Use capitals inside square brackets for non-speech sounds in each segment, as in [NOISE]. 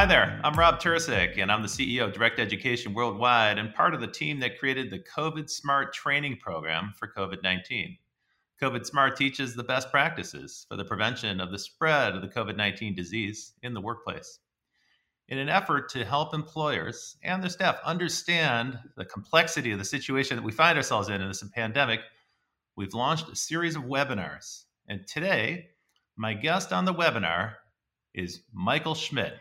Hi there, I'm Rob Tursik, and I'm the CEO of Direct Education Worldwide and part of the team that created the COVID Smart training program for COVID 19. COVID Smart teaches the best practices for the prevention of the spread of the COVID 19 disease in the workplace. In an effort to help employers and their staff understand the complexity of the situation that we find ourselves in in this pandemic, we've launched a series of webinars. And today, my guest on the webinar is Michael Schmidt.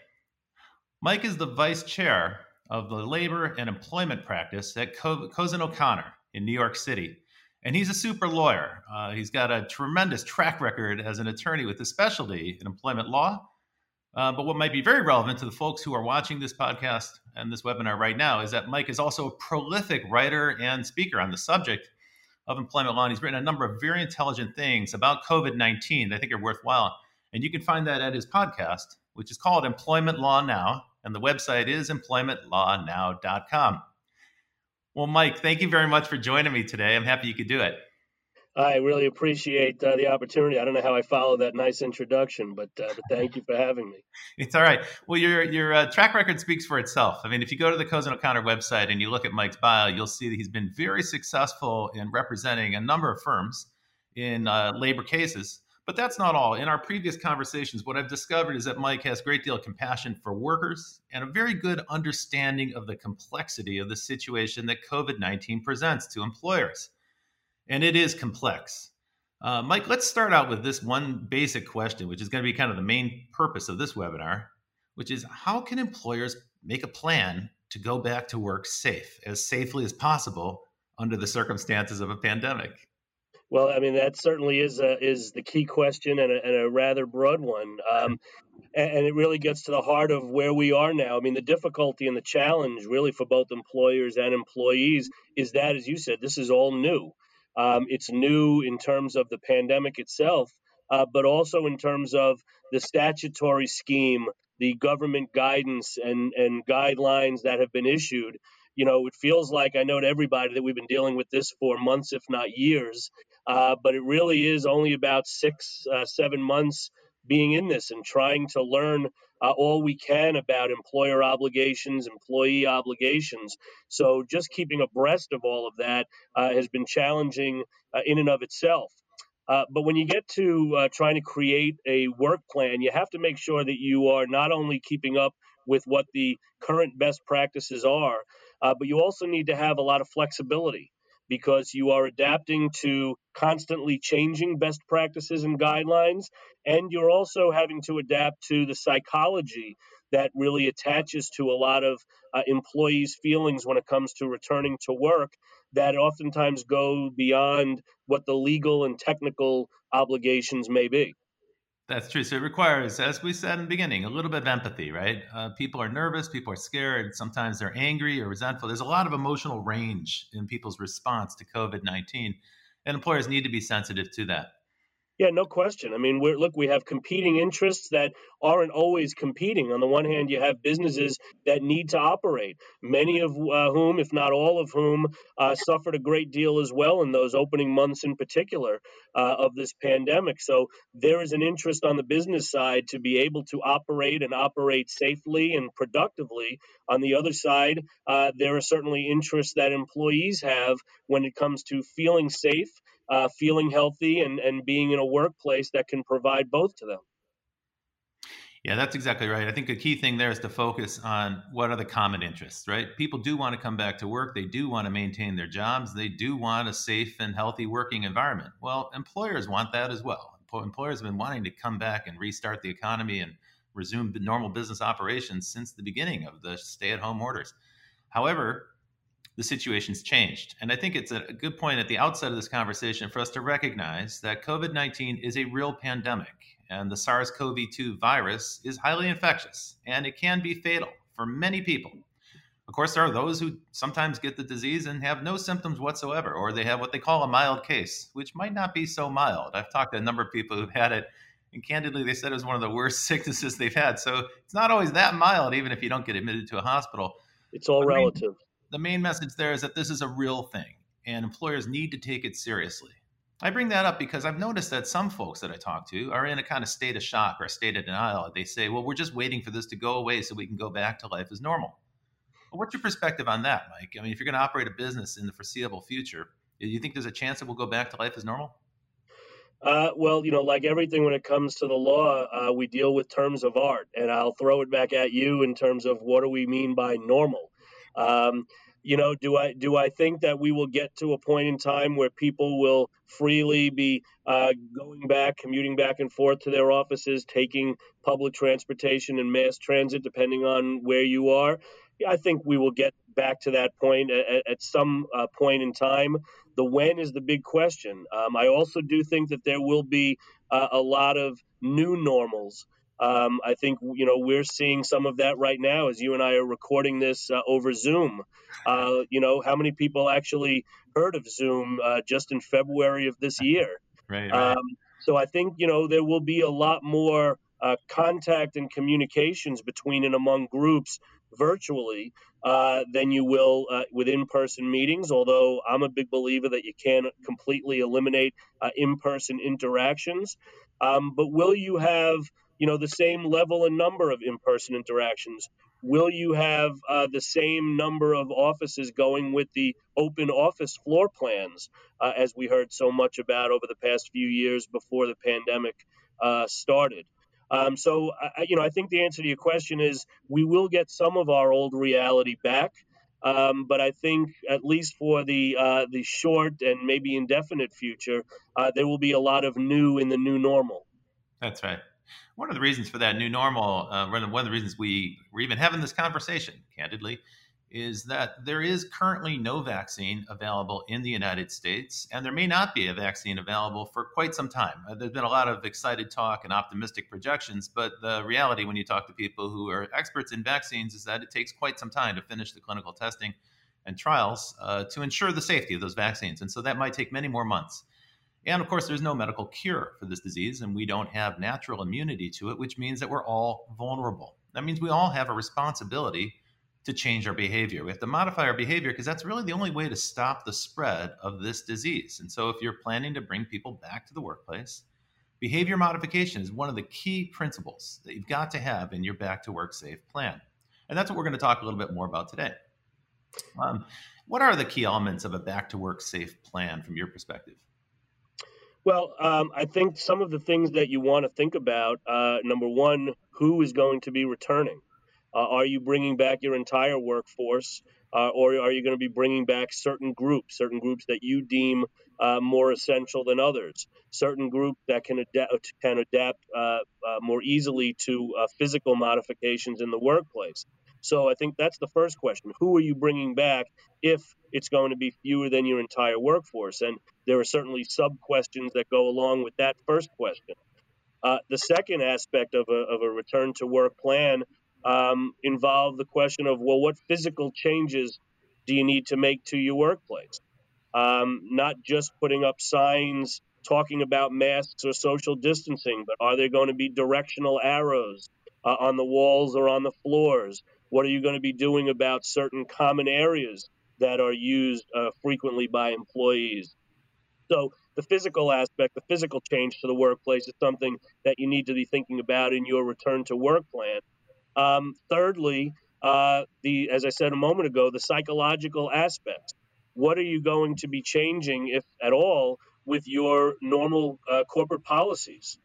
Mike is the vice chair of the labor and employment practice at Cozen O'Connor in New York City. And he's a super lawyer. Uh, he's got a tremendous track record as an attorney with a specialty in employment law. Uh, but what might be very relevant to the folks who are watching this podcast and this webinar right now is that Mike is also a prolific writer and speaker on the subject of employment law. And he's written a number of very intelligent things about COVID 19 that I think are worthwhile. And you can find that at his podcast, which is called Employment Law Now and the website is employmentlawnow.com. Well, Mike, thank you very much for joining me today. I'm happy you could do it. I really appreciate uh, the opportunity. I don't know how I followed that nice introduction, but, uh, but thank you for having me. [LAUGHS] It's all right. Well, your your uh, track record speaks for itself. I mean, if you go to the Cozen O'Connor website and you look at Mike's bio, you'll see that he's been very successful in representing a number of firms in uh, labor cases. But that's not all. In our previous conversations, what I've discovered is that Mike has a great deal of compassion for workers and a very good understanding of the complexity of the situation that COVID 19 presents to employers. And it is complex. Uh, Mike, let's start out with this one basic question, which is going to be kind of the main purpose of this webinar, which is how can employers make a plan to go back to work safe, as safely as possible under the circumstances of a pandemic? Well, I mean that certainly is a, is the key question and a, and a rather broad one, um, and, and, it really gets to the heart of where we are now. I mean, the difficulty and the challenge, really, for both employers and employees, is that, as you said, this is all new. Um, it's new in terms of the pandemic itself, uh, but also in terms of the statutory scheme, the government guidance and and guidelines that have been issued you know, it feels like I know to everybody that we've been dealing with this for months, if not years. Uh, but it really is only about six, uh, seven months being in this and trying to learn uh, all we can about employer obligations, employee obligations. So just keeping abreast of all of that uh, has been challenging uh, in and of itself. But when you get to trying to create a work plan, you have to make sure that you are not only keeping up with what the current best practices are, but you also need to have a lot of flexibility because you are adapting to constantly changing best practices and guidelines. And you're also having to adapt to the psychology that really attaches to a lot of uh, employees' feelings when it comes to returning to work that oftentimes go beyond what the legal and technical obligations may be. That's true. So it requires, as we said in the beginning, a little bit of empathy, right? Uh, people are nervous, people are scared, sometimes they're angry or resentful. There's a lot of emotional range in people's response to COVID 19, and employers need to be sensitive to that. Yeah, no question. I mean, we're, look, we have competing interests that aren't always competing. On the one hand, you have businesses that need to operate, many of uh, whom, if not all of whom, uh, suffered a great deal as well in those opening months in particular uh, of this pandemic. So there is an interest on the business side to be able to operate and operate safely and productively. On the other side, uh, there are certainly interests that employees have when it comes to feeling safe uh, feeling healthy and, and being in a workplace that can provide both to them. Yeah, that's exactly right. I think the key thing there is to focus on what are the common interests, right? People do want to come back to work. They do want to maintain their jobs. They do want a safe and healthy working environment. Well, employers want that as well. Employers have been wanting to come back and restart the economy and resume normal business operations since the beginning of the stay at home orders. However, the situation's changed. And I think it's a good point at the outset of this conversation for us to recognize that COVID 19 is a real pandemic, and the SARS CoV 2 virus is highly infectious and it can be fatal for many people. Of course, there are those who sometimes get the disease and have no symptoms whatsoever, or they have what they call a mild case, which might not be so mild. I've talked to a number of people who've had it, and candidly, they said it was one of the worst [LAUGHS] sicknesses they've had. So it's not always that mild, even if you don't get admitted to a hospital. It's all relative the main message there is that this is a real thing and employers need to take it seriously. I bring that up because I've noticed that some folks that I talk to are in a kind of state of shock or a state of denial. They say, well, we're just waiting for this to go away so we can go back to life as normal. Well, what's your perspective on that, Mike? I mean, if you're going to operate a business in the foreseeable future, do you think there's a chance that we'll go back to life as normal? Uh, well, you know, like everything when it comes to the law, uh, we deal with terms of art, and I'll throw it back at you in terms of what do we mean by normal. Um, you know, do I do I think that we will get to a point in time where people will freely be uh, going back, commuting back and forth to their offices, taking public transportation and mass transit, depending on where you are? I think we will get back to that point at, at some uh, point in time. The when is the big question. Um, I also do think that there will be uh, a lot of new normals. Um, I think you know we're seeing some of that right now as you and I are recording this uh, over Zoom. Uh, you know how many people actually heard of Zoom uh, just in February of this year? [LAUGHS] Right. right. Um, so I think you know there will be a lot more uh, contact and communications between and among groups virtually uh, than you will uh, with in-person meetings. Although I'm a big believer that you can't completely eliminate uh, in-person interactions, um, but will you have you know the same level and number of in-person interactions? Will you have uh, the same number of offices going with the open office floor plans, uh, as we heard so much about over the past few years before the pandemic uh, started? Um, so, I, you know, I think the answer to your question is we will get some of our old reality back. Um, but I think, at least for the uh, the short and maybe indefinite future, uh, there will be a lot of new in the new normal. That's right. One of the reasons for that new normal, uh, one of the reasons we we're even having this conversation, candidly, is that there is currently no vaccine available in the United States, and there may not be a vaccine available for quite some time. Uh, there's been a lot of excited talk and optimistic projections, but the reality when you talk to people who are experts in vaccines is that it takes quite some time to finish the clinical testing and trials uh, to ensure the safety of those vaccines. And so that might take many more months. And of course, there's no medical cure for this disease, and we don't have natural immunity to it, which means that we're all vulnerable. That means we all have a responsibility to change our behavior. We have to modify our behavior because that's really the only way to stop the spread of this disease. And so, if you're planning to bring people back to the workplace, behavior modification is one of the key principles that you've got to have in your back to work safe plan. And that's what we're going to talk a little bit more about today. Um, what are the key elements of a back to work safe plan from your perspective? Well, um, I think some of the things that you want to think about uh, number one, who is going to be returning? Uh, are you bringing back your entire workforce, uh, or are you going to be bringing back certain groups, certain groups that you deem uh, more essential than others, certain groups that can adapt, can adapt uh, uh, more easily to physical modifications in the workplace? So I think that's the first question: Who are you bringing back if it's going to be fewer than your entire workforce? And there are certainly sub questions that go along with that first question. Uh, the second aspect of a, of a return to work plan um, involve the question of, well, what physical changes do you need to make to your workplace? Um, not just putting up signs talking about masks or social distancing, but are there going to be directional arrows uh, on the walls or on the floors? What are you going to be doing about certain common areas that are used uh, frequently by employees? So, the physical aspect, the physical change to the workplace is something that you need to be thinking about in your return to work plan. Um, thirdly, uh, the as I said a moment ago, the psychological aspects. What are you going to be changing, if at all, with your normal uh, corporate policies?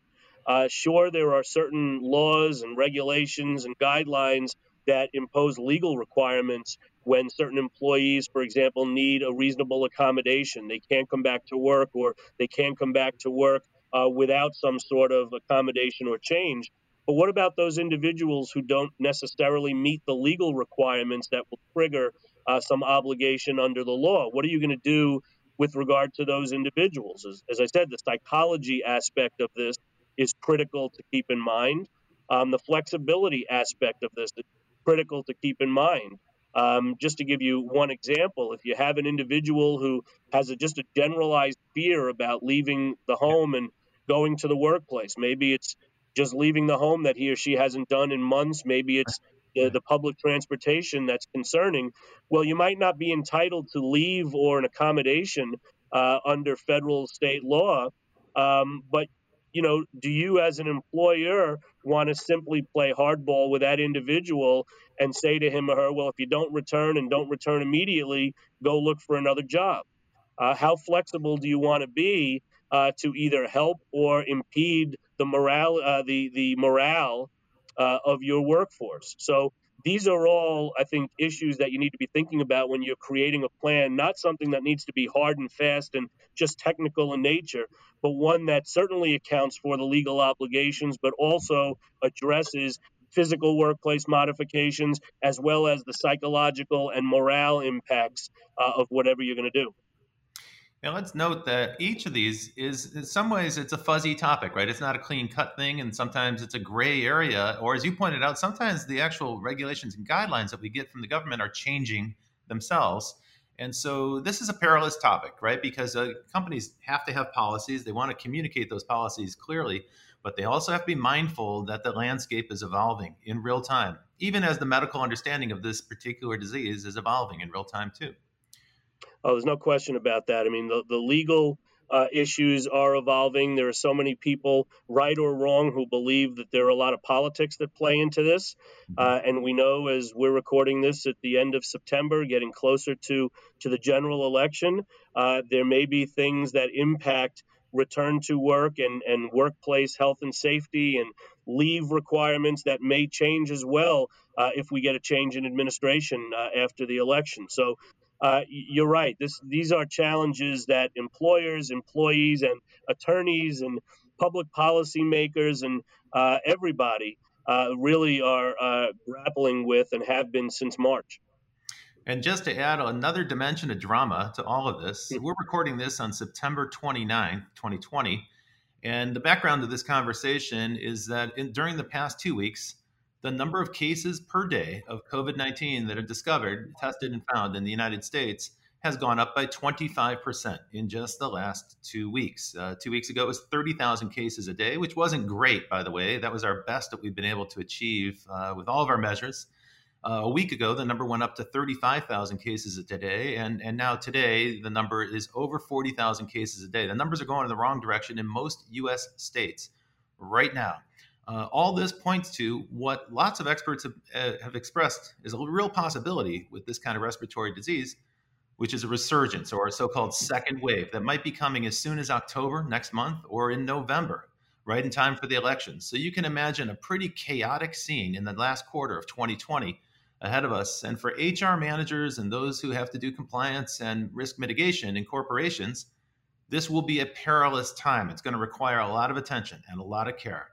Uh, sure, there are certain laws and regulations and guidelines that impose legal requirements when certain employees, for example, need a reasonable accommodation. They can't come back to work or they can't come back to work uh, without some sort of accommodation or change. But what about those individuals who don't necessarily meet the legal requirements that will trigger uh, some obligation under the law? What are you going to do with regard to those individuals? As, as, I said, the psychology aspect of this is critical to keep in mind. Um, the flexibility aspect of this is critical to keep in mind. Um, just to give you one example, if you have an individual who has a, just a generalized fear about leaving the home and going to the workplace, maybe it's just leaving the home that he or she hasn't done in months. Maybe it's the, the public transportation that's concerning. Well, you might not be entitled to leave or an accommodation uh, under federal state law. Um, but you know, do you as an employer want to simply play hardball with that individual and say to him or her, well, if you don't return and don't return immediately, go look for another job? Uh, how flexible do you want to be uh, to either help or impede the morale, uh, the the morale uh, of your workforce? So these are all, I think, issues that you need to be thinking about when you're creating a plan, not something that needs to be hard and fast and just technical in nature, but one that certainly accounts for the legal obligations, but also addresses physical workplace modifications as well as the psychological and morale impacts uh, of whatever you're going to do. Let's note that each of these is, in some ways, it's a fuzzy topic, right? It's not a clean cut thing, and sometimes it's a gray area. Or, as you pointed out, sometimes the actual regulations and guidelines that we get from the government are changing themselves. And so, this is a perilous topic, right? Because uh, companies have to have policies, they want to communicate those policies clearly, but they also have to be mindful that the landscape is evolving in real time, even as the medical understanding of this particular disease is evolving in real time, too. Oh, there's no question about that. I mean, the, the legal uh, issues are evolving. There are so many people, right or wrong, who believe that there are a lot of politics that play into this. Mm-hmm. Uh, and we know as we're recording this at the end of September, getting closer to, to the general election, uh, there may be things that impact return to work and, and workplace health and safety and leave requirements that may change as well uh, if we get a change in administration uh, after the election. So uh, you're right. This, these are challenges that employers, employees, and attorneys and public policymakers and uh, everybody uh, really are uh, grappling with and have been since March. And just to add another dimension of drama to all of this, mm-hmm. we're recording this on September 29, 2020. And the background of this conversation is that in, during the past two weeks, the number of cases per day of COVID 19 that are discovered, tested, and found in the United States has gone up by 25% in just the last two weeks. Uh, two weeks ago, it was 30,000 cases a day, which wasn't great, by the way. That was our best that we've been able to achieve uh, with all of our measures. Uh, a week ago, the number went up to 35,000 cases a day, and, and now today, the number is over 40,000 cases a day. The numbers are going in the wrong direction in most U.S. states right now. Uh, all this points to what lots of experts have, uh, have, expressed is a real possibility with this kind of respiratory disease, which is a resurgence or a so called second wave that might be coming as soon as October next month or in November, right in time for the elections. So you can imagine a pretty chaotic scene in the last quarter of 2020 ahead of us. And for HR managers and those who have to do compliance and risk mitigation in corporations, this will be a perilous time. It's going to require a lot of attention and a lot of care.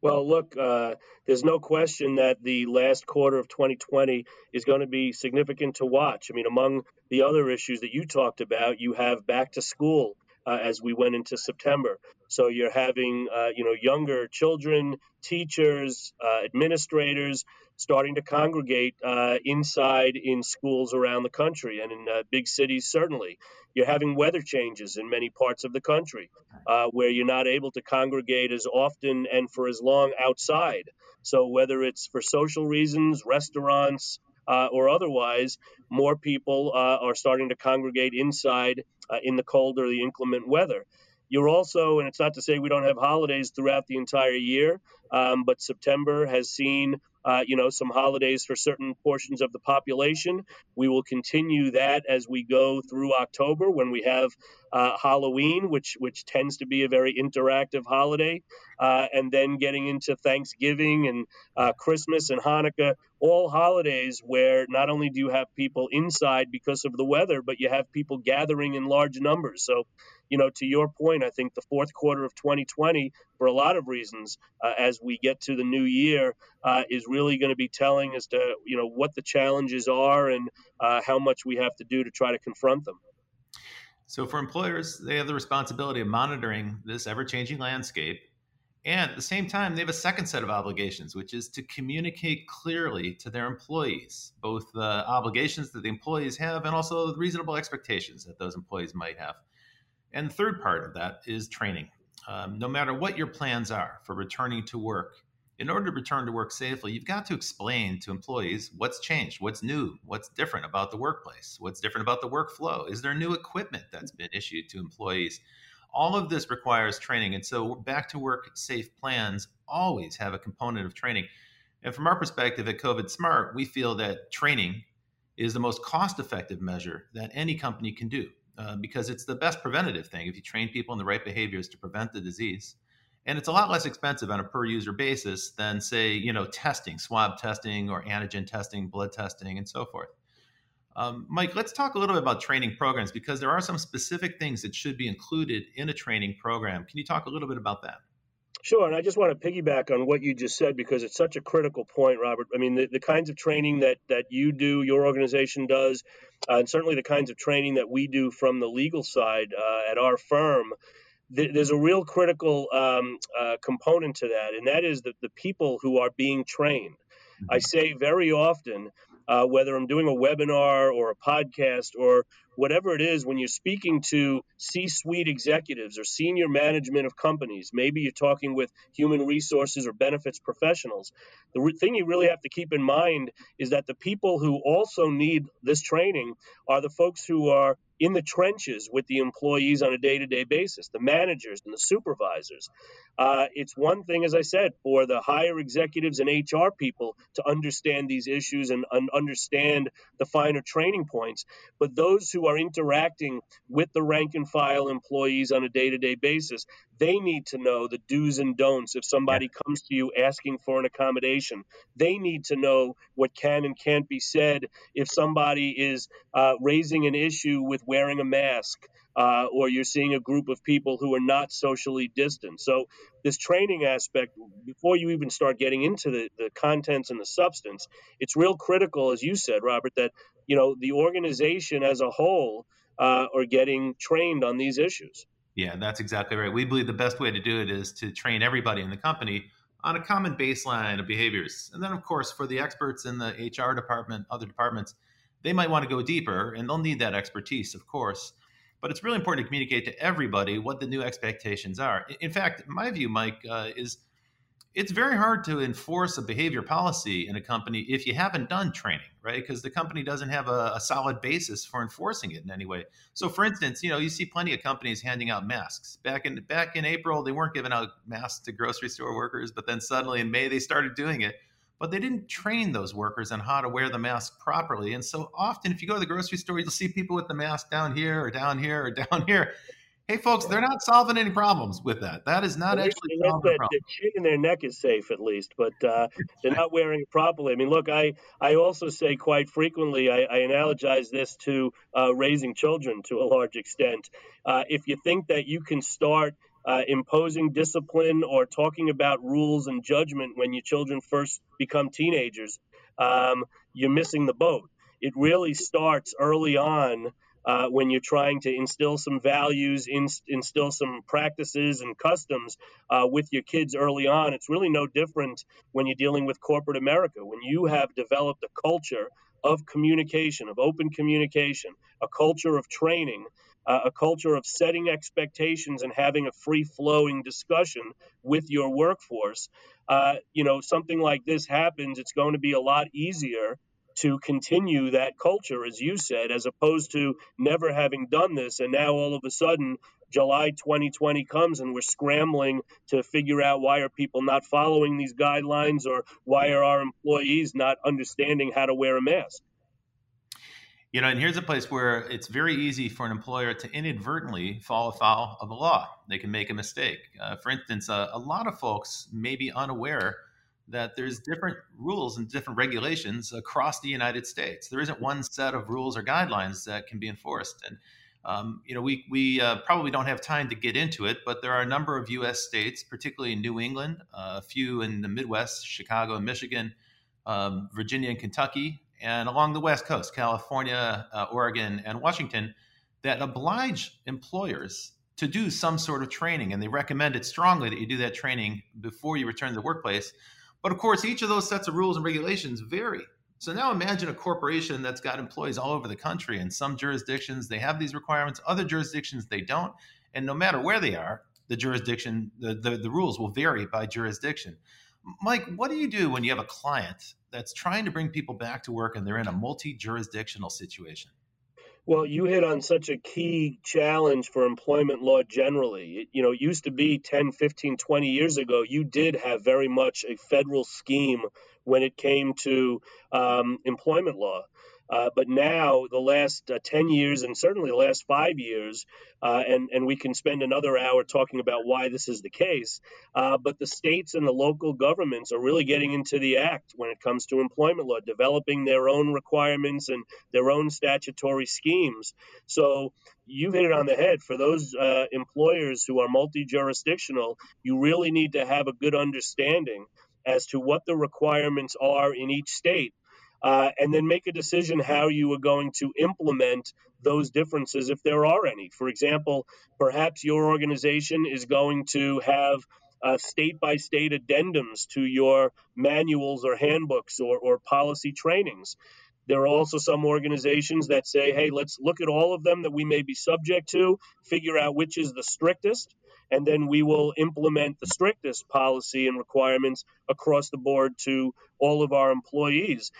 Well, look, uh, there's no question that the last quarter of 2020 is going to be significant to watch. I mean, among the other issues that you talked about, you have back to school uh, as we went into September. So you're having, uh, you know, younger children, teachers, uh, administrators starting to congregate uh, inside in schools around the country and in uh, big cities, certainly. You're having weather changes in many parts of the country uh, where you're not able to congregate as often and for as long outside. So, whether it's for social reasons, restaurants, uh, or otherwise, more people uh, are starting to congregate inside uh, in the cold or the inclement weather. You're also, and it's not to say we don't have holidays throughout the entire year, um, but September has seen uh, you know, some holidays for certain portions of the population. We will continue that as we go through October when we have uh, Halloween, which which tends to be a very interactive holiday, uh, and then getting into Thanksgiving and uh, Christmas and Hanukkah, all holidays where not only do you have people inside because of the weather, but you have people gathering in large numbers. So you know, to your point, I think the fourth quarter of 2020, for a lot of reasons, uh, as we get to the new year, uh, is really going to be telling as to, you know, what the challenges are and uh, how much we have to do to try to confront them. So, for employers, they have the responsibility of monitoring this ever changing landscape. And at the same time, they have a second set of obligations, which is to communicate clearly to their employees, both the obligations that the employees have and also the reasonable expectations that those employees might have. And the third part of that is training. Um, no matter what your plans are for returning to work, in order to return to work safely, you've got to explain to employees what's changed, what's new, what's different about the workplace, what's different about the workflow. Is there new equipment that's been issued to employees? All of this requires training. And so, back to work safe plans always have a component of training. And from our perspective at COVID Smart, we feel that training is the most cost effective measure that any company can do uh, because it's the best preventative thing if you train people in the right behaviors to prevent the disease and it's a lot less expensive on a per user basis than say you know testing swab testing or antigen testing blood testing and so forth. Um, mike let's talk a little bit about training programs because there are some specific things that should be included in a training program. Can you talk a little bit about that? Sure, and I just want to piggyback on what you just said because it's such a critical point, Robert. I mean, the, the kinds of training that that you do, your organization does, uh, and certainly the kinds of training that we do from the legal side uh, at our firm there's a real critical um, uh, component to that, and that is that the people who are being trained. Mm-hmm. I say very often, uh, whether I'm doing a webinar or a podcast or whatever it is, when you're speaking to C suite executives or senior management of companies, maybe you're talking with human resources or benefits professionals, the re- thing you really have to keep in mind is that the people who also need this training are the folks who are in the trenches with the employees on a day to day basis, the managers and the supervisors. Uh, it's one thing, as I said, for the higher executives and HR people to understand these issues and, and understand the finer training points. But those who are interacting with the rank and file employees on a day to day basis, they need to know the do's and don'ts if somebody comes to you asking for an accommodation. They need to know what can and can't be said if somebody is uh, raising an issue with wearing a mask. Uh, or you're seeing a group of people who are not socially distant. So, this training aspect, before you even start getting into the, the contents and the substance, it's real critical, as you said, Robert, that you know the organization as a whole uh, are getting trained on these issues. Yeah, that's exactly right. We believe the best way to do it is to train everybody in the company on a common baseline of behaviors. And then, of course, for the experts in the HR department, other departments, they might want to go deeper and they'll need that expertise, of course. But it's really important to communicate to everybody what the new expectations are. In fact, my view, Mike, uh, is it's very hard to enforce a behavior policy in a company if you haven't done training, right? Because the company doesn't have a, a, solid basis for enforcing it in any way. So, for instance, you know, you see plenty of companies handing out masks. Back in back in April, they weren't giving out masks to grocery store workers, but then suddenly in May they started doing it but they didn't train those workers on how to wear the mask properly. And so often, if you go to the grocery store, you'll see people with the mask down here or down here or [LAUGHS] down here. Hey, folks, they're not solving any problems with that. That is not actually solving that, The chin in their neck is safe, at least, but uh, [LAUGHS] they're not wearing it properly. I mean, look, I, I also say quite frequently, I, I analogize this to uh, raising children to a large extent. Uh, if you think that you can start – uh, imposing discipline or talking about rules and judgment when your children first become teenagers, um, you're missing the boat. It really starts early on uh, when you're trying to instill some values, instill some practices and customs uh, with your kids early on. It's really no different when you're dealing with corporate America. When you have developed a culture of communication, of open communication, a culture of training, uh, a culture of setting expectations and having a free flowing discussion with your workforce. Uh, you know, something like this happens, it's going to be a lot easier to continue that culture, as you said, as opposed to never having done this. And now all of a sudden, July 2020 comes and we're scrambling to figure out why are people not following these guidelines or why are our employees not understanding how to wear a mask. You know, and here's a place where it's very easy for an employer to inadvertently fall afoul of the law. They can make a mistake. Uh, for instance, uh, a lot of folks may be unaware that there's different rules and different regulations across the United States. There isn't one set of rules or guidelines that can be enforced. And um, you know, we we uh, probably don't have time to get into it, but there are a number of U.S. states, particularly in New England, uh, a few in the Midwest, Chicago and Michigan, um, Virginia and Kentucky, and along the West Coast, California, uh, Oregon, and Washington, that oblige employers to do some sort of training. And they recommend it strongly that you do that training before you return to the workplace. But of course, each of those sets of rules and regulations vary. So now imagine a corporation that's got employees all over the country. In some jurisdictions, they have these requirements, other jurisdictions, they don't. And no matter where they are, the jurisdiction, the, the, the rules will vary by jurisdiction. Mike, what do you do when you have a client that's trying to bring people back to work and they're in a multi jurisdictional situation? Well, you hit on such a key challenge for employment law generally. It, you know, it used to be 10, 15, 20 years ago, you did have very much a federal scheme when it came to um, employment law. Uh, but now, the last uh, 10 years, and certainly the last five years, uh, and, and we can spend another hour talking about why this is the case, uh, but the states and the local governments are really getting into the act when it comes to employment law, developing their own requirements and their own statutory schemes. So you've hit it on the head. For those uh, employers who are multi jurisdictional, you really need to have a good understanding as to what the requirements are in each state uh, and then make a decision how you are going to implement those differences if there are any. For example, perhaps your organization is going to have state by state addendums to your manuals or handbooks or, or policy trainings. There are also some organizations that say, hey, let's look at all of them that we may be subject to, figure out which is the strictest, and then we will implement the strictest policy and requirements across the board to all of our employees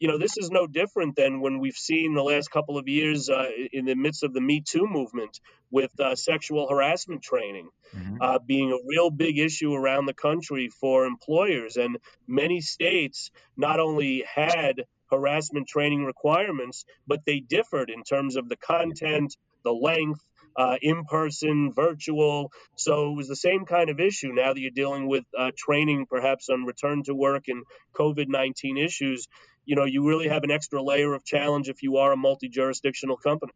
you know, this is no different than when we've seen the last couple of years uh, in the midst of the Me Too movement with uh, sexual harassment training mm-hmm. uh, being a real big issue around the country for employers. And many states not only had harassment training requirements, but they differed in terms of the content, the length, uh, in person, virtual. So it was the same kind of issue now that you're dealing with uh, training, perhaps on return to work and COVID 19 issues. You know, you really have an extra layer of challenge if you are a multi jurisdictional company.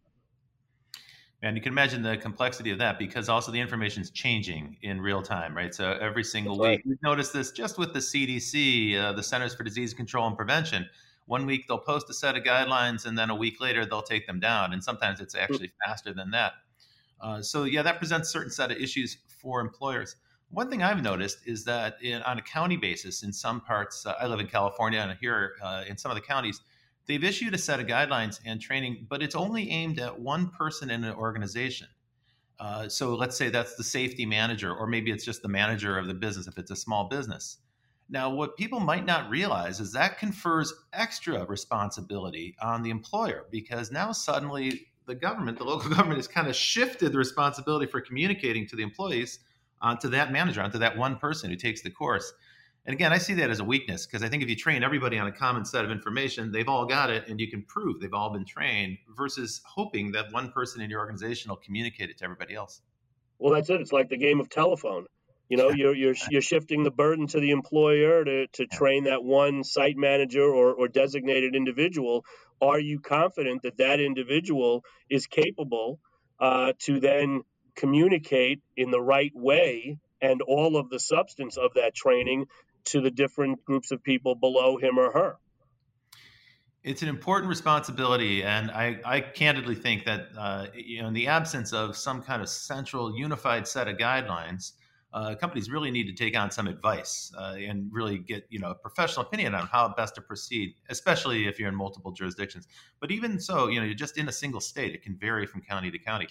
And you can imagine the complexity of that because also the information is changing in real time, right? So every single That's week, right. we've noticed this just with the CDC, uh, the Centers for Disease Control and Prevention. One week they'll post a set of guidelines, and then a week later they'll take them down. And sometimes it's actually faster than that. Uh, so yeah, that presents a certain set of issues for employers. One thing I've noticed is that in, on a county basis, in some parts, uh, I live in California, and here uh, in some of the counties, they've issued a set of guidelines and training, but it's only aimed at one person in an organization. Uh, so let's say that's the safety manager, or maybe it's just the manager of the business if it's a small business. Now, what people might not realize is that confers extra responsibility on the employer because now suddenly the government, the local [LAUGHS] government, has kind of shifted the responsibility for communicating to the employees onto that manager, onto that one person who takes the course. And again, I see that as a weakness because I think if you train everybody on a common set of information, they've all got it and you can prove they've all been trained versus hoping that one person in your organization will communicate it to everybody else. Well, that's it. It's like the game of telephone. You know, you're you're you're shifting the burden to the employer to to train that one site manager or, or designated individual are you confident that that individual is capable uh, to then communicate in the right way and all of the substance of that training to the different groups of people below him or her? It's an important responsibility, and I, I candidly think that uh, you know, in the absence of some kind of central, unified set of guidelines, uh, companies really need to take on some advice uh, and really get you know a professional opinion on how best to proceed, especially if you're in multiple jurisdictions. But even so, you know, you're just in a single state; it can vary from county to county.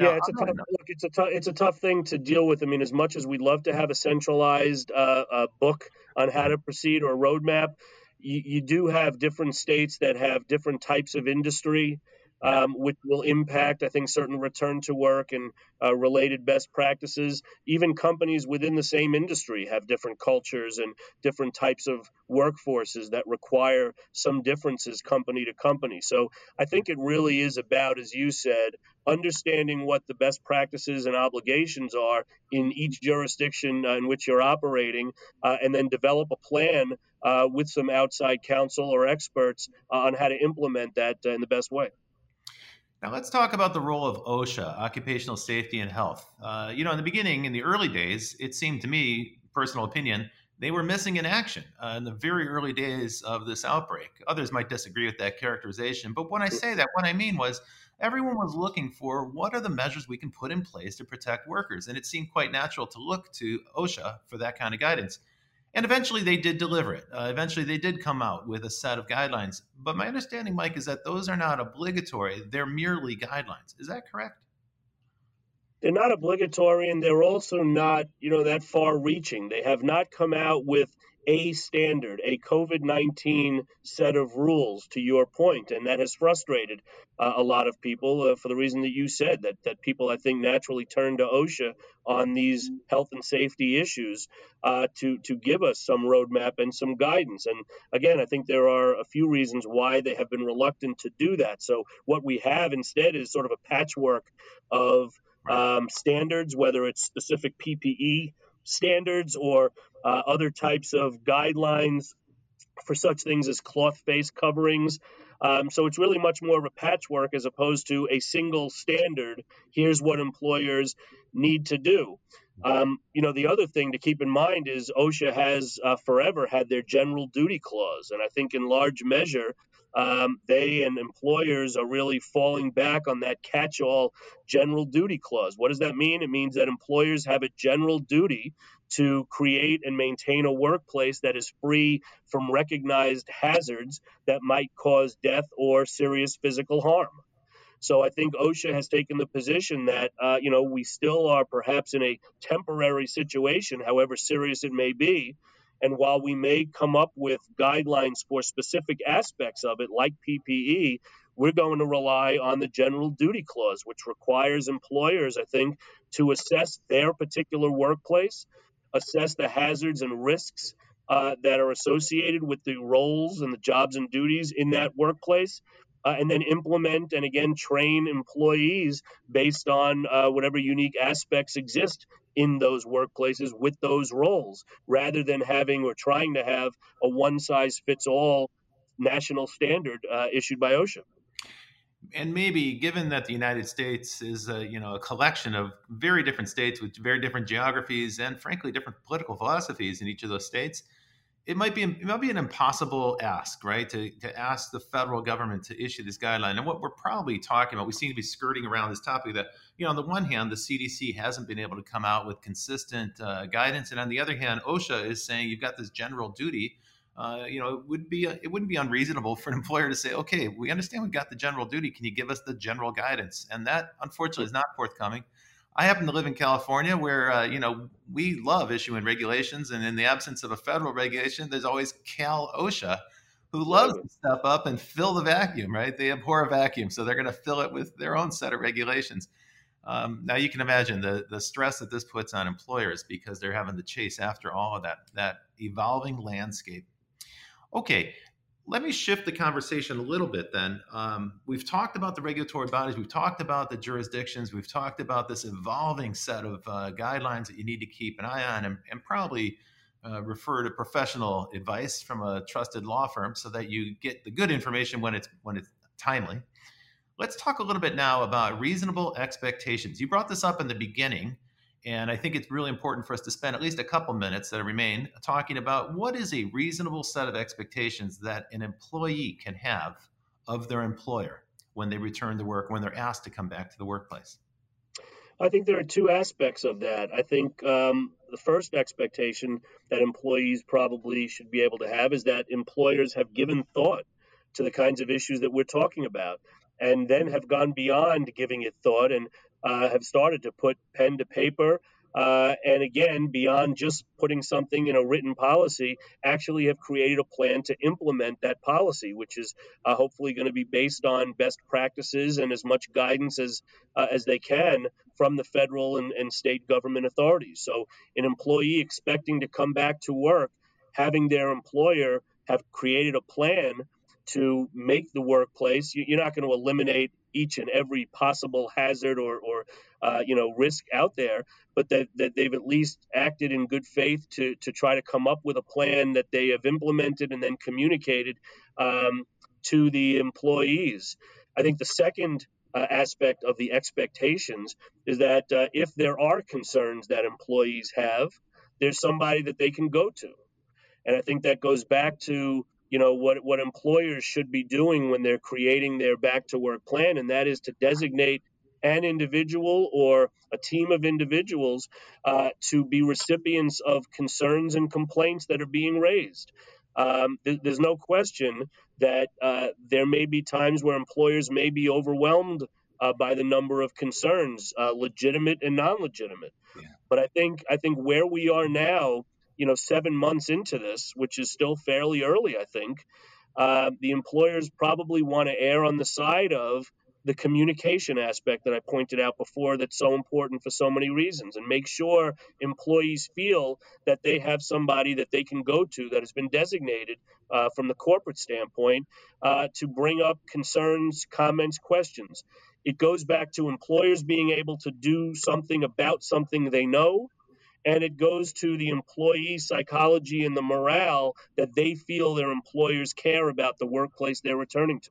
Now, yeah, it's a tough look. It's a tough. It's a tough thing to deal with. I mean, as much as we'd love to have a centralized uh, uh, book on how to proceed or roadmap, you, you do have different states that have different types of industry um, which will impact, I think, certain return to work and uh, related best practices. Even companies within the same industry have different cultures and different types of workforces that require some differences company to company. So I think it really is about, as you said, understanding what the best practices and obligations are in each jurisdiction uh, in which you're operating, uh, and then develop a plan uh, with some outside counsel or experts uh, on how to implement that uh, in the best way. Now let's talk about the role of OSHA, occupational safety and health. Uh, you know, in the beginning, in the early days, it seemed to me, personal opinion, they were missing in action uh, in the very early days of this outbreak. Others might disagree with that characterization, but when I say that, what I mean was everyone was looking for what are the measures we can put in place to protect workers, and it seemed quite natural to look to OSHA for that kind of guidance. And eventually they did deliver it. Uh, eventually they did come out with a set of guidelines. But my understanding, Mike, is that those are not obligatory, they're merely guidelines. Is that correct? they're not obligatory and they're also not you know that far reaching they have not come out with a standard, a COVID 19 set of rules, to your point, and that has frustrated uh, a lot of people uh, for the reason that you said that, that people, I think, naturally turn to OSHA on these health and safety issues uh, to, to give us some roadmap and some guidance. And again, I think there are a few reasons why they have been reluctant to do that. So, what we have instead is sort of a patchwork of um, standards, whether it's specific PPE standards or uh, other types of guidelines for such things as cloth face coverings. Um, so it's really much more of a patchwork as opposed to a single standard. Here's what employers need to do. Um, you know, the other thing to keep in mind is OSHA has uh, forever had their general duty clause. And I think in large measure, um, they and employers are really falling back on that catch all general duty clause. What does that mean? It means that employers have a general duty to create and maintain a workplace that is free from recognized hazards that might cause death or serious physical harm. So I think OSHA has taken the position that, uh, you know, we still are perhaps in a temporary situation, however serious it may be, and while we may come up with guidelines for specific aspects of it, like PPE, we're going to rely on the general duty clause, which requires employers, I think, to assess their particular workplace, assess the hazards and risks uh, that are associated with the roles and the jobs and duties in that workplace, uh, and then implement and again train employees based on uh, whatever unique aspects exist in those workplaces with those roles rather than having or trying to have a one size fits all national standard uh, issued by OSHA. And maybe, given that the United States is a, you know a collection of very different states with very different geographies and, frankly, different political philosophies in each of those states, it might be it might be an impossible ask, right? To to ask the federal government to issue this guideline. And what we're probably talking about, we seem to be skirting around this topic that you know, on the one hand, the CDC hasn't been able to come out with consistent uh, guidance, and on the other hand, OSHA is saying you've got this general duty. Uh, you know, it would be it wouldn't be unreasonable for an employer to say, okay, we understand we've got the general duty. Can you give us the general guidance? And that, unfortunately, is not forthcoming. I happen to live in California, where uh, you know we love issuing regulations, and in the absence of a federal regulation, there's always Cal OSHA, who loves to step up and fill the vacuum. Right? They abhor a vacuum, so they're going to fill it with their own set of regulations. Um, now you can imagine the the stress that this puts on employers because they're having to chase after all of that that evolving landscape. Okay, let me shift the conversation a little bit then. Um, we've talked about the regulatory bodies, we've talked about the jurisdictions, we've talked about this evolving set of uh, guidelines that you need to keep an eye on and, and probably uh, refer to professional advice from a trusted law firm so that you get the good information when it's when it's timely. Let's talk a little bit now about reasonable expectations. You brought this up in the beginning, and I think it's really important for us to spend at least a couple minutes that remain talking about what is a reasonable set of expectations that an employee can have of their employer when they return to work, when they're asked to come back to the workplace. I think there are two aspects of that. I think um, the first expectation that employees probably should be able to have is that employers have given thought to the kinds of issues that we're talking about and then have gone beyond giving it thought and have started to put pen to paper. Uh, and again, beyond just putting something in a written policy, actually have created a plan to implement that policy, which is uh, hopefully going to be based on best practices and as much guidance as uh, as they can from the federal and, and state government authorities. So, an employee expecting to come back to work, having their employer have created a plan to make the workplace. You're not going to eliminate each and every possible hazard or, or uh, you know risk out there, but that, that they've at least acted in good faith to to try to come up with a plan that they have implemented and then communicated um, to the employees. I think the second uh, aspect of the expectations is that uh, if there are concerns that employees have, there's somebody that they can go to. And I think that goes back to you know what what employers should be doing when they're creating their back to work plan and that is to designate an individual or a team of individuals uh, to be recipients of concerns and complaints that are being raised um, th- there's no question that uh, there may be times where employers may be overwhelmed uh, by the number of concerns, uh, legitimate and non-legitimate. Yeah. But I think I think where we are now, you know, seven months into this, which is still fairly early, I think, uh, the employers probably want to err on the side of the communication aspect that I pointed out before that's so important for so many reasons and make sure employees feel that they have somebody that they can go to that has been designated uh, from the corporate standpoint uh, to bring up concerns, comments, questions. It goes back to employers being able to do something about something they know and it goes to the employee psychology and the morale that they feel their employers care about the workplace they're returning to.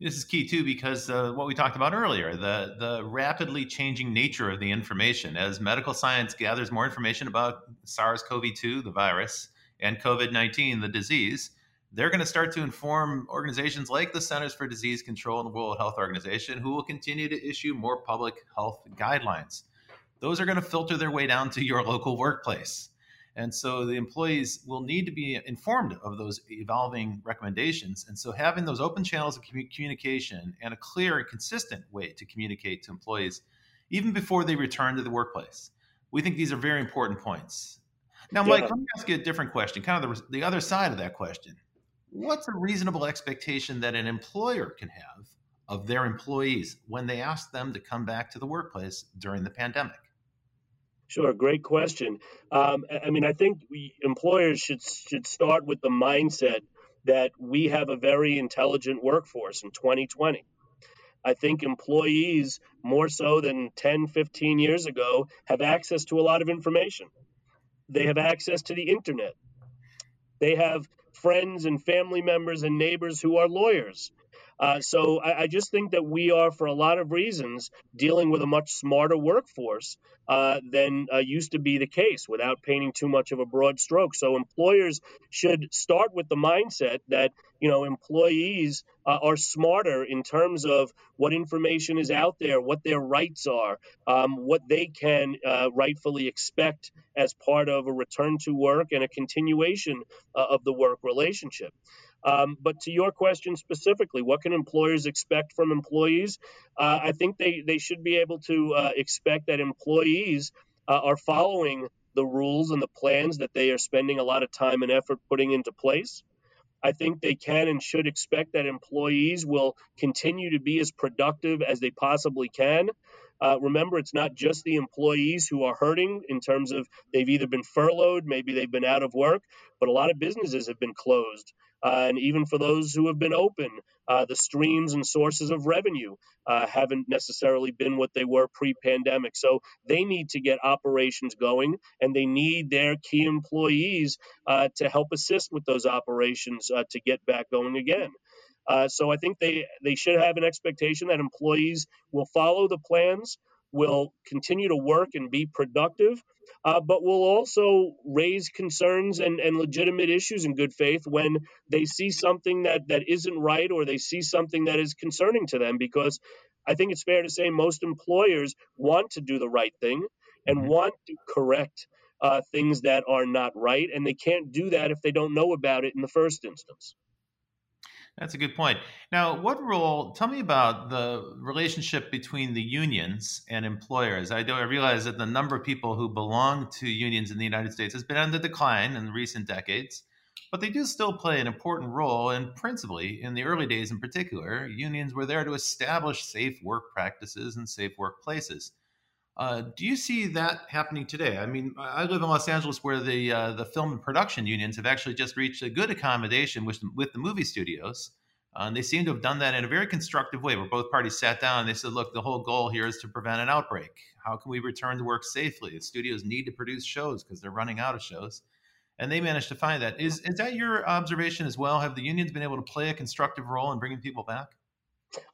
This is key too because uh, what we talked about earlier, the the rapidly changing nature of the information as medical science gathers more information about SARS-CoV-2, the virus, and COVID-19, the disease, they're going to start to inform organizations like the Centers for Disease Control and the World Health Organization, who will continue to issue more public health guidelines those are going to filter their way down to your local workplace. And so the employees will need to be informed of those evolving recommendations. And so having those open channels of communication and a clear and consistent way to communicate to employees, even before they return to the workplace, we think these are very important points. Now, Mike, yeah. let me ask you a different question, kind of the, the other side of that question. What's a reasonable expectation that an employer can have of their employees when they ask them to come back to the workplace during the pandemic? Sure, great question. Um, I mean, I think we, employers should should start with the mindset that we have a very intelligent workforce in 2020. I think employees, more so than 10, 15 years ago, have access to a lot of information. They have access to the internet. They have friends and family members and neighbors who are lawyers. Uh, so I, I, just think that we are, for a lot of reasons, dealing with a much smarter workforce uh, than uh, used to be the case without painting too much of a broad stroke. So employers should start with the mindset that you know employees uh, are smarter in terms of what information is out there, what their rights are, um, what they can uh, rightfully expect as part of a return to work and a continuation uh, of the work relationship. Um, but to your question specifically, what can employers expect from employees? Uh, I think they, they should be able to uh, expect that employees uh, are following the rules and the plans that they are spending a lot of time and effort putting into place. I think they can and should expect that employees will continue to be as productive as they possibly can. Uh, remember, it's not just the employees who are hurting in terms of they've either been furloughed, maybe they've been out of work, but a lot of businesses have been closed. Uh, and even for those who have been open, uh, the streams and sources of revenue uh, haven't necessarily been what they were pre pandemic. So they need to get operations going and they need their key employees uh, to help assist with those operations uh, to get back going again. Uh, so I think they, they should have an expectation that employees will follow the plans, will continue to work and be productive, uh, but will also raise concerns and, and legitimate issues in good faith when they see something that, that isn't right or they see something that is concerning to them. Because I think it's fair to say most employers want to do the right thing and mm-hmm. want to correct uh, things that are not right, and they can't do that if they don't know about it in the first instance. That's a good point. Now, what role? Tell me about the relationship between the unions and employers. I, do, I realize that the number of people who belong to unions in the United States has been on the decline in recent decades, but they do still play an important role. And principally, in the early days in particular, unions were there to establish safe work practices and safe workplaces. Uh, do you see that happening today? I mean, I live in Los Angeles, where the uh, the film and production unions have actually just reached a good accommodation with with the movie studios, uh, and they seem to have done that in a very constructive way. Where both parties sat down and they said, "Look, the whole goal here is to prevent an outbreak. How can we return to work safely? The studios need to produce shows because they're running out of shows." And they managed to find that. Is is that your observation as well? Have the unions been able to play a constructive role in bringing people back?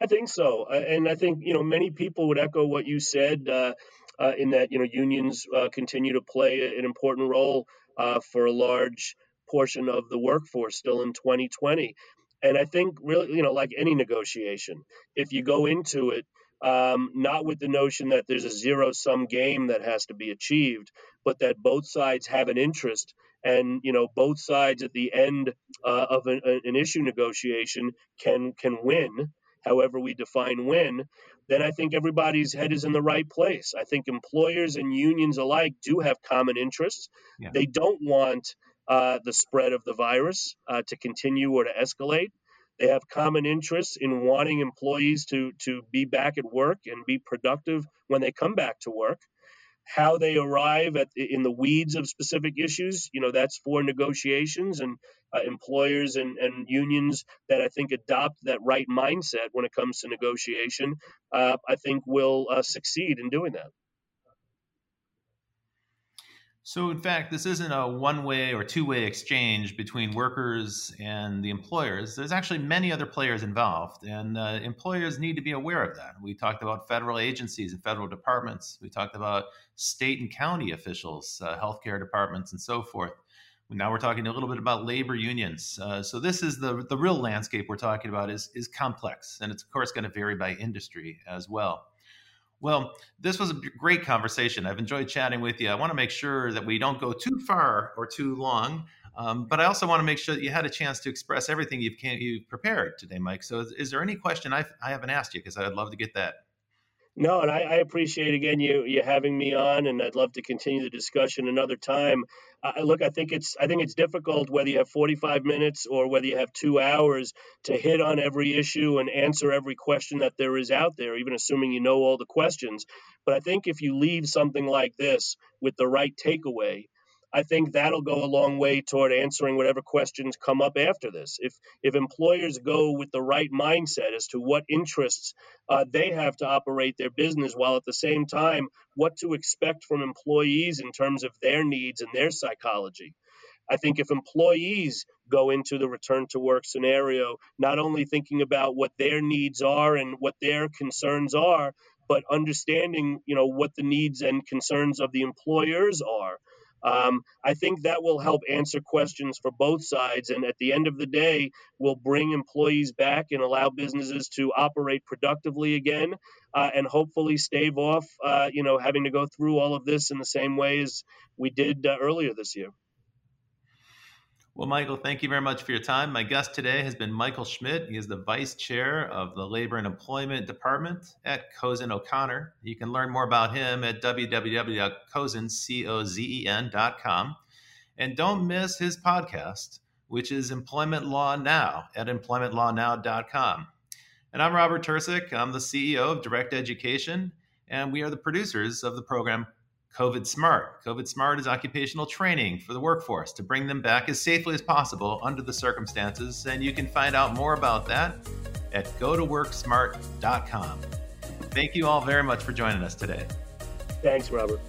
I think so, and I think you know many people would echo what you said. Uh, uh, in that you know unions uh, continue to play an important role uh, for a large portion of the workforce still in 2020. And I think really, you know, like any negotiation, if you go into it um, not with the notion that there's a zero sum game that has to be achieved, but that both sides have an interest and you know both sides at the end uh, of an, an, issue negotiation can can win however we define win, then I think everybody's head is in the right place. I think employers and unions alike do have common interests. Yeah. They don't want uh, the spread of the virus uh, to continue or to escalate. They have common interests in wanting employees to, to be back at work and be productive when they come back to work how they arrive at in the weeds of specific issues you know that's for negotiations and uh, employers and, and unions that i think adopt that right mindset when it comes to negotiation uh, i think will uh, succeed in doing that so, in fact, this isn't a one way or two way exchange between workers and the employers. There's actually many other players involved, and uh, employers need to be aware of that. We talked about federal agencies and federal departments, we talked about state and county officials, uh, healthcare departments, and so forth. Now we're talking a little bit about labor unions. Uh, so this is the the real landscape we're talking about is is complex, and it's of course going to vary by industry as well. Well, this was a great conversation. I've enjoyed chatting with you. I want to make sure that we don't go too far or too long, um, but I also want to make sure that you had a chance to express everything you've, you've prepared today, Mike. So, is, is there any question I've, I haven't asked you? Because I'd love to get that. No, and I, I, appreciate again you you having me on, and I'd love to continue the discussion another time. Uh, look, I think it's I think it's difficult whether you have 45 minutes or whether you have two hours to hit on every issue and answer every question that there is out there, even assuming you know all the questions. But I think if you leave something like this with the right takeaway, I think that'll go a long way toward answering whatever questions come up after this. If if employers go with the right mindset as to what interests uh, they have to operate their business, while at the same time what to expect from employees in terms of their needs and their psychology. I think if employees go into the return to work scenario, not only thinking about what their needs are and what their concerns are, but understanding, you know, what the needs and concerns of the employers are um, I think that will help answer questions for both sides. And at the end of the day, will bring employees back and allow businesses to operate productively again, uh, and hopefully stave off, uh, you know, having to go through all of this in the same way as we did uh, earlier this year. Well, Michael, thank you very much for your time. My guest today has been Michael Schmidt. He is the Vice Chair of the Labor and Employment Department at Cozen O'Connor. You can learn more about him at www.cozen.com. And don't miss his podcast, which is Employment Law Now at employmentlawnow.com. And I'm Robert Tursik. I'm the CEO of Direct Education, and we are the producers of the program COVID Smart. COVID Smart is occupational training for the workforce to bring them back as safely as possible under the circumstances. And you can find out more about that at gotoworksmart.com. Thank you all very much for joining us today. Thanks, Robert.